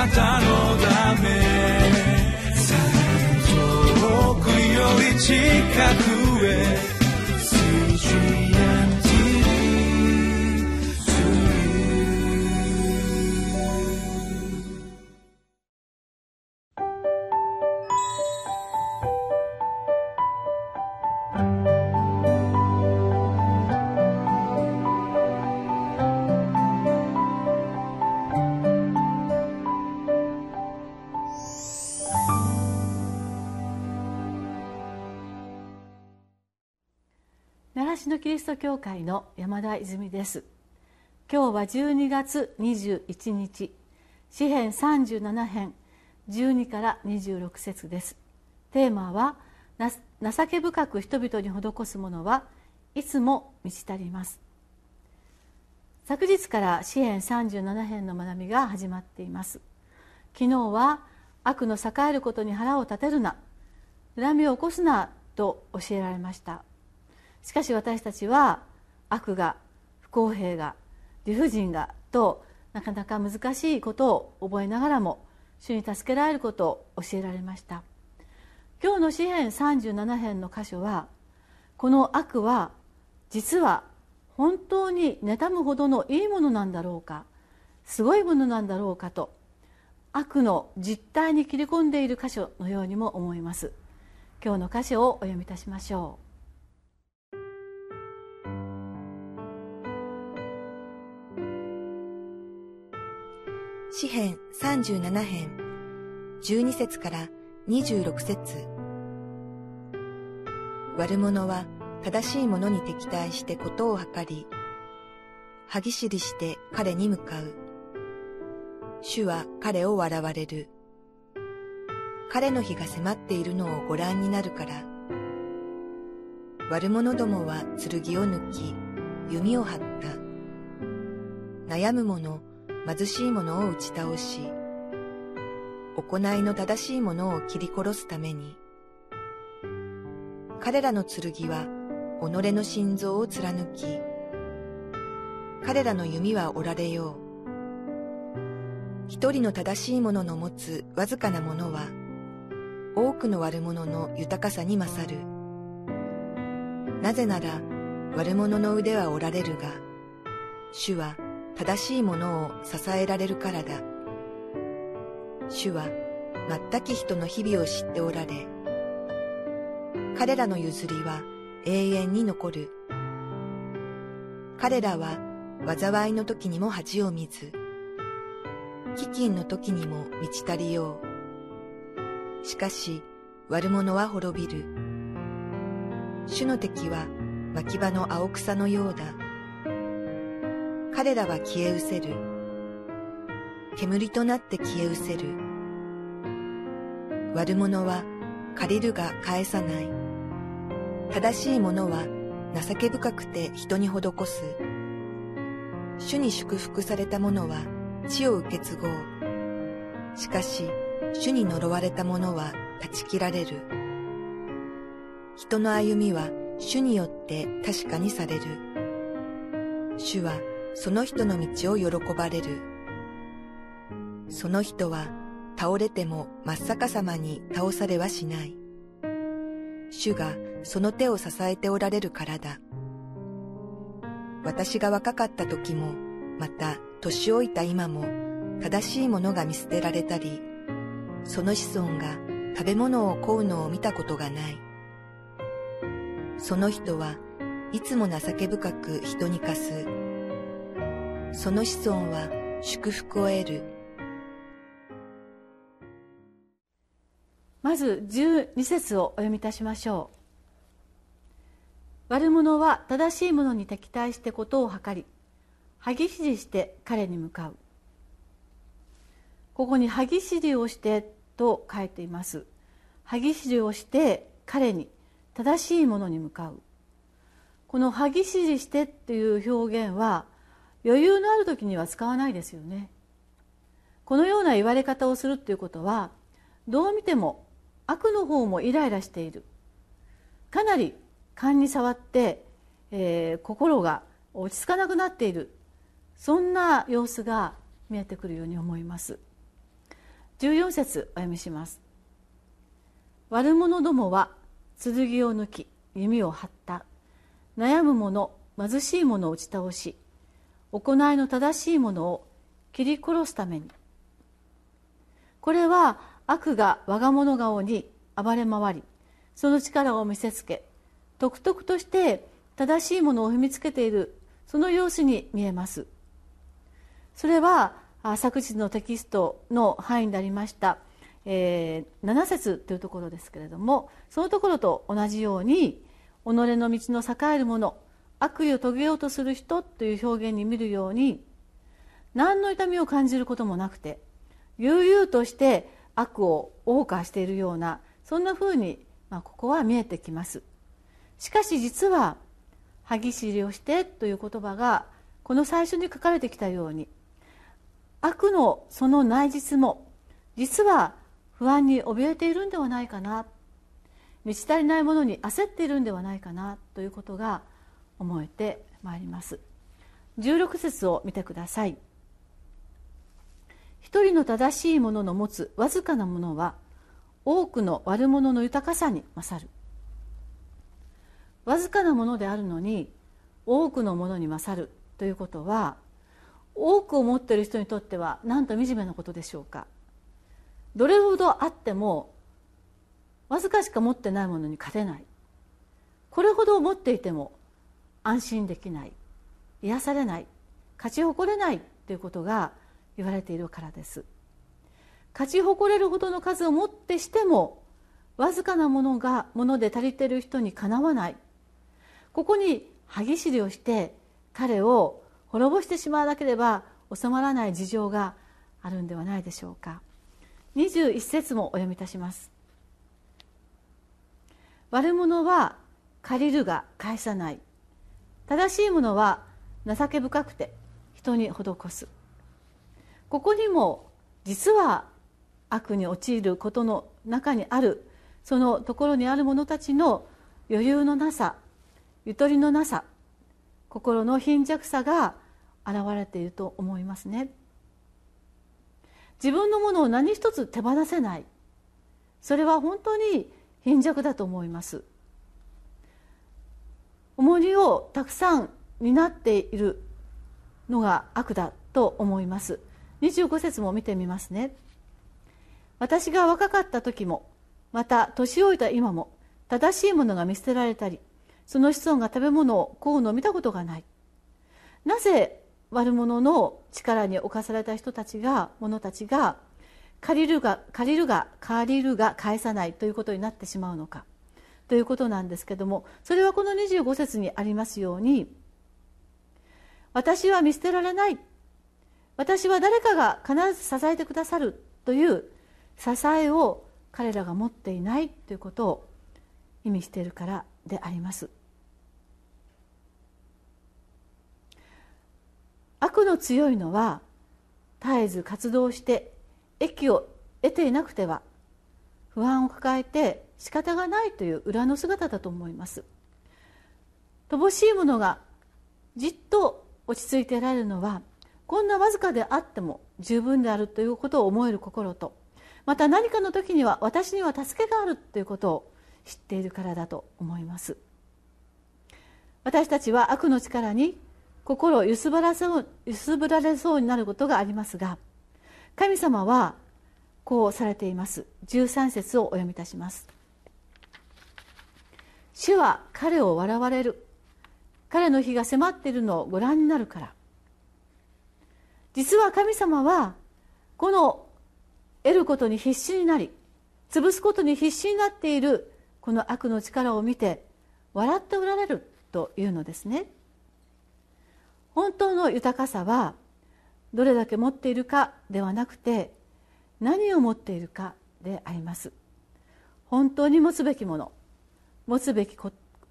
なたのため。遠くより近く。キリスト教会の山田泉です。今日は12月21日詩編37編12から26節です。テーマは情け深く人々に施すものはいつも満ち足ります。昨日から詩編37編の学びが始まっています。昨日は悪の栄えることに腹を立てるな恨みを起こすなと教えられました。しかし私たちは悪が不公平が理不尽がとなかなか難しいことを覚えながらも主に助けられることを教えられました。今日の詩編37編の箇所はこの悪は実は本当に妬むほどのいいものなんだろうかすごいものなんだろうかと悪の実態に切り込んでいる箇所のようにも思います。今日の箇所をお読みいたしましょう。詩編37編12節から26節悪者は正しい者に敵対してことを図り、歯ぎしりして彼に向かう。主は彼を笑われる。彼の日が迫っているのをご覧になるから。悪者どもは剣を抜き、弓を張った。悩む者、貧しい者を打ち倒し、行いの正しい者を切り殺すために、彼らの剣は己の心臓を貫き、彼らの弓は折られよう。一人の正しい者の持つわずかなものは、多くの悪者の豊かさに勝る。なぜなら、悪者の腕は折られるが、主は正しいものを支えられるからだ。主は全き人の日々を知っておられ、彼らの譲りは永遠に残る。彼らは災いの時にも恥を見ず、飢饉の時にも満ち足りよう。しかし悪者は滅びる。主の敵は牧場の青草のようだ。彼らは消え失せる。煙となって消え失せる。悪者は借りるが返さない。正しい者は情け深くて人に施す。主に祝福された者は地を受け継ごう。しかし、主に呪われた者は断ち切られる。人の歩みは主によって確かにされる。主はその人の道を喜ばれる。その人は倒れても真っ逆さまに倒されはしない。主がその手を支えておられるからだ。私が若かった時も、また年老いた今も、正しいものが見捨てられたり、その子孫が食べ物を乞うのを見たことがない。その人はいつも情け深く人に貸す。その子孫は祝福を得る。まず12節をお読みいたしましょう。悪者は正しい者に敵対してことを図り、歯ぎしりして彼に向かう。ここに歯ぎしりをしてと書いています。歯ぎしりをして彼に正しいものに向かう。この歯ぎしりしてっていう表現は余裕のある時には使わないですよね。このような言われ方をするっていうことはどう見ても悪の方もイライラしている。かなり勘に触って、えー、心が落ち着かなくなっている。そんな様子が見えてくるように思います。14節お読みします。悪者どもは剣を抜き弓を張った。悩む者貧しい者を打ち倒し行いの正しいものを切り殺すために。これは悪が我が物顔に暴れ回りその力を見せつけ独特として正しいものを踏みつけているその様子に見えます。それは昨日のテキストの範囲になりました、えー、7節というところですけれどもそのところと同じように己の道の栄えるもの悪意を遂げようとする人という表現に見るように何の痛みを感じることもなくて悠々として悪を謳歌しているようなそんなふうに、まあ、ここは見えてきます。しかし実は「歯ぎしりをして」という言葉がこの最初に書かれてきたように悪のその内実も実は不安に怯えているんではないかな満ち足りないものに焦っているんではないかなということが思えてまいります。16節を見てください。一人の正しいものの持つわずかなものは多くの悪者の豊かさに勝る。わずかなものであるのに多くのものに勝るということは多くを持っている人にとってはなんと惨めなことでしょうか。どれほどあってもわずかしか持ってないものに勝てない。これほど持っていても安心できない癒されない勝ち誇れないということが言われているからです。勝ち誇れるほどの数をもってしてもわずかなものがもので足りている人にかなわない。ここに歯ぎしりをして彼を滅ぼしてしまわなければ収まらない事情があるんではないでしょうか。21節もお読みいたします。悪者は借りるが返さない。正しいものは情け深くて人に施す。ここにも実は悪に陥ることの中にあるそのところにある者たちの余裕のなさゆとりのなさ心の貧弱さが現れていると思いますね。自分のものを何一つ手放せない。それは本当に貧弱だと思います。重荷をたくさん担っているのが悪だと思います。25節も見てみますね。私が若かった時もまた年老いた今も正しいものが見捨てられたりその子孫が食べ物をこうの見たことがない。なぜ悪者の力に侵された人たちが者たちが借りるが借りるが借りるが返さないということになってしまうのか。ということなんですけどもそれはこの25節にありますように私は見捨てられない。私は誰かが必ず支えてくださるという支えを彼らが持っていないということを意味しているからであります。悪の強いのは絶えず活動して益を得ていなくては不安を抱えて仕方がないという裏の姿だと思います。乏しいものがじっと落ち着いていられるのはこんなわずかであっても十分であるということを思える心とまた何かの時には私には助けがあるということを知っているからだと思います。私たちは悪の力に心を揺すぶらそう揺すぶられそうになることがありますが神様はこうされています。13節をお読みいたします。主は彼を笑われる。彼の日が迫っているのをご覧になるから。実は神様はこの得ることに必死になり潰すことに必死になっているこの悪の力を見て笑っておられるというのですね。本当の豊かさはどれだけ持っているかではなくて何を持っているかであります。本当に持つべきもの。持つべき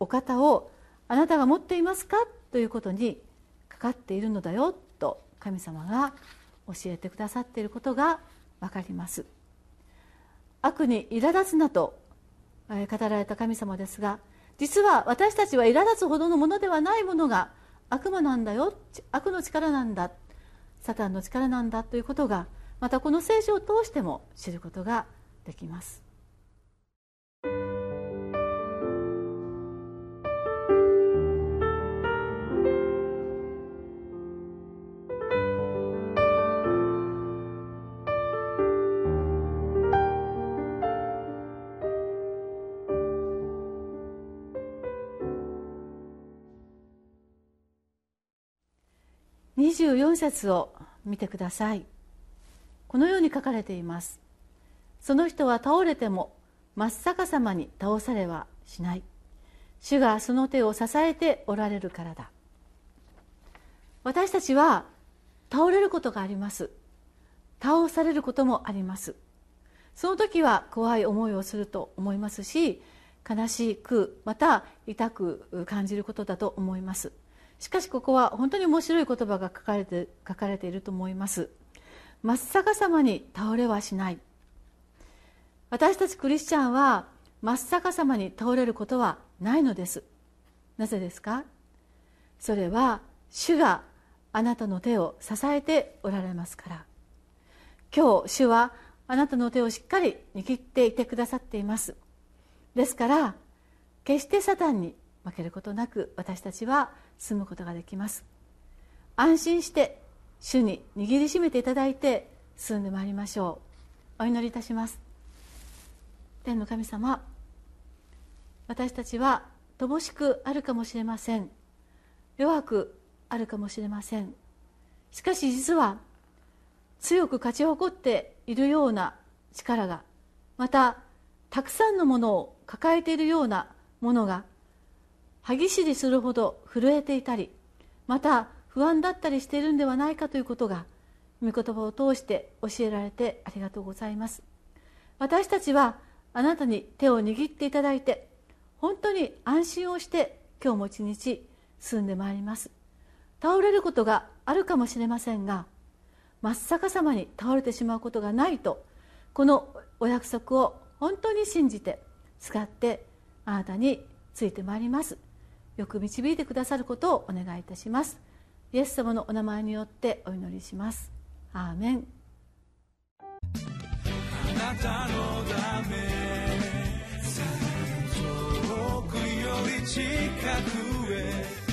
お方をあなたが持っていますかということにかかっているのだよと神様が教えてくださっていることが分かります。悪に苛立つなと語られた神様ですが実は私たちは苛立つほどのものではないものが悪魔なんだよ悪の力なんだサタンの力なんだということがまたこの聖書を通しても知ることができます。24節を見てください。このように書かれています。その人は倒れても真っ逆さまに倒されはしない。主がその手を支えておられるからだ。私たちは倒れることがあります。倒されることもあります。その時は怖い思いをすると思いますし悲しくまた痛く感じることだと思います。しかしここは本当に面白い言葉が書かれて書かれていると思います。真っ逆さまに倒れはしない。私たちクリスチャンは真っ逆さまに倒れることはないのです。なぜですか？それは主があなたの手を支えておられますから。今日主はあなたの手をしっかり握っていてくださっています。ですから決してサタンに負けることなく私たちは住むことができます。安心して主に握りしめていただいて進んでまいりましょう。お祈りいたします。天の神様私たちは乏しくあるかもしれません。弱くあるかもしれません。しかし実は強く勝ち誇っているような力がまたたくさんのものを抱えているようなものが歯ぎしりするほど震えていたりまた不安だったりしているんではないかということが御言葉を通して教えられてありがとうございます。私たちはあなたに手を握っていただいて本当に安心をして今日も一日進んでまいります。倒れることがあるかもしれませんが真っ逆さまに倒れてしまうことがないとこのお約束を本当に信じて使ってあなたについてまいります。よく導いてくださることをお願いいたします。イエス様のお名前によってお祈りします。アーメン。あなたのため遠くより近くへ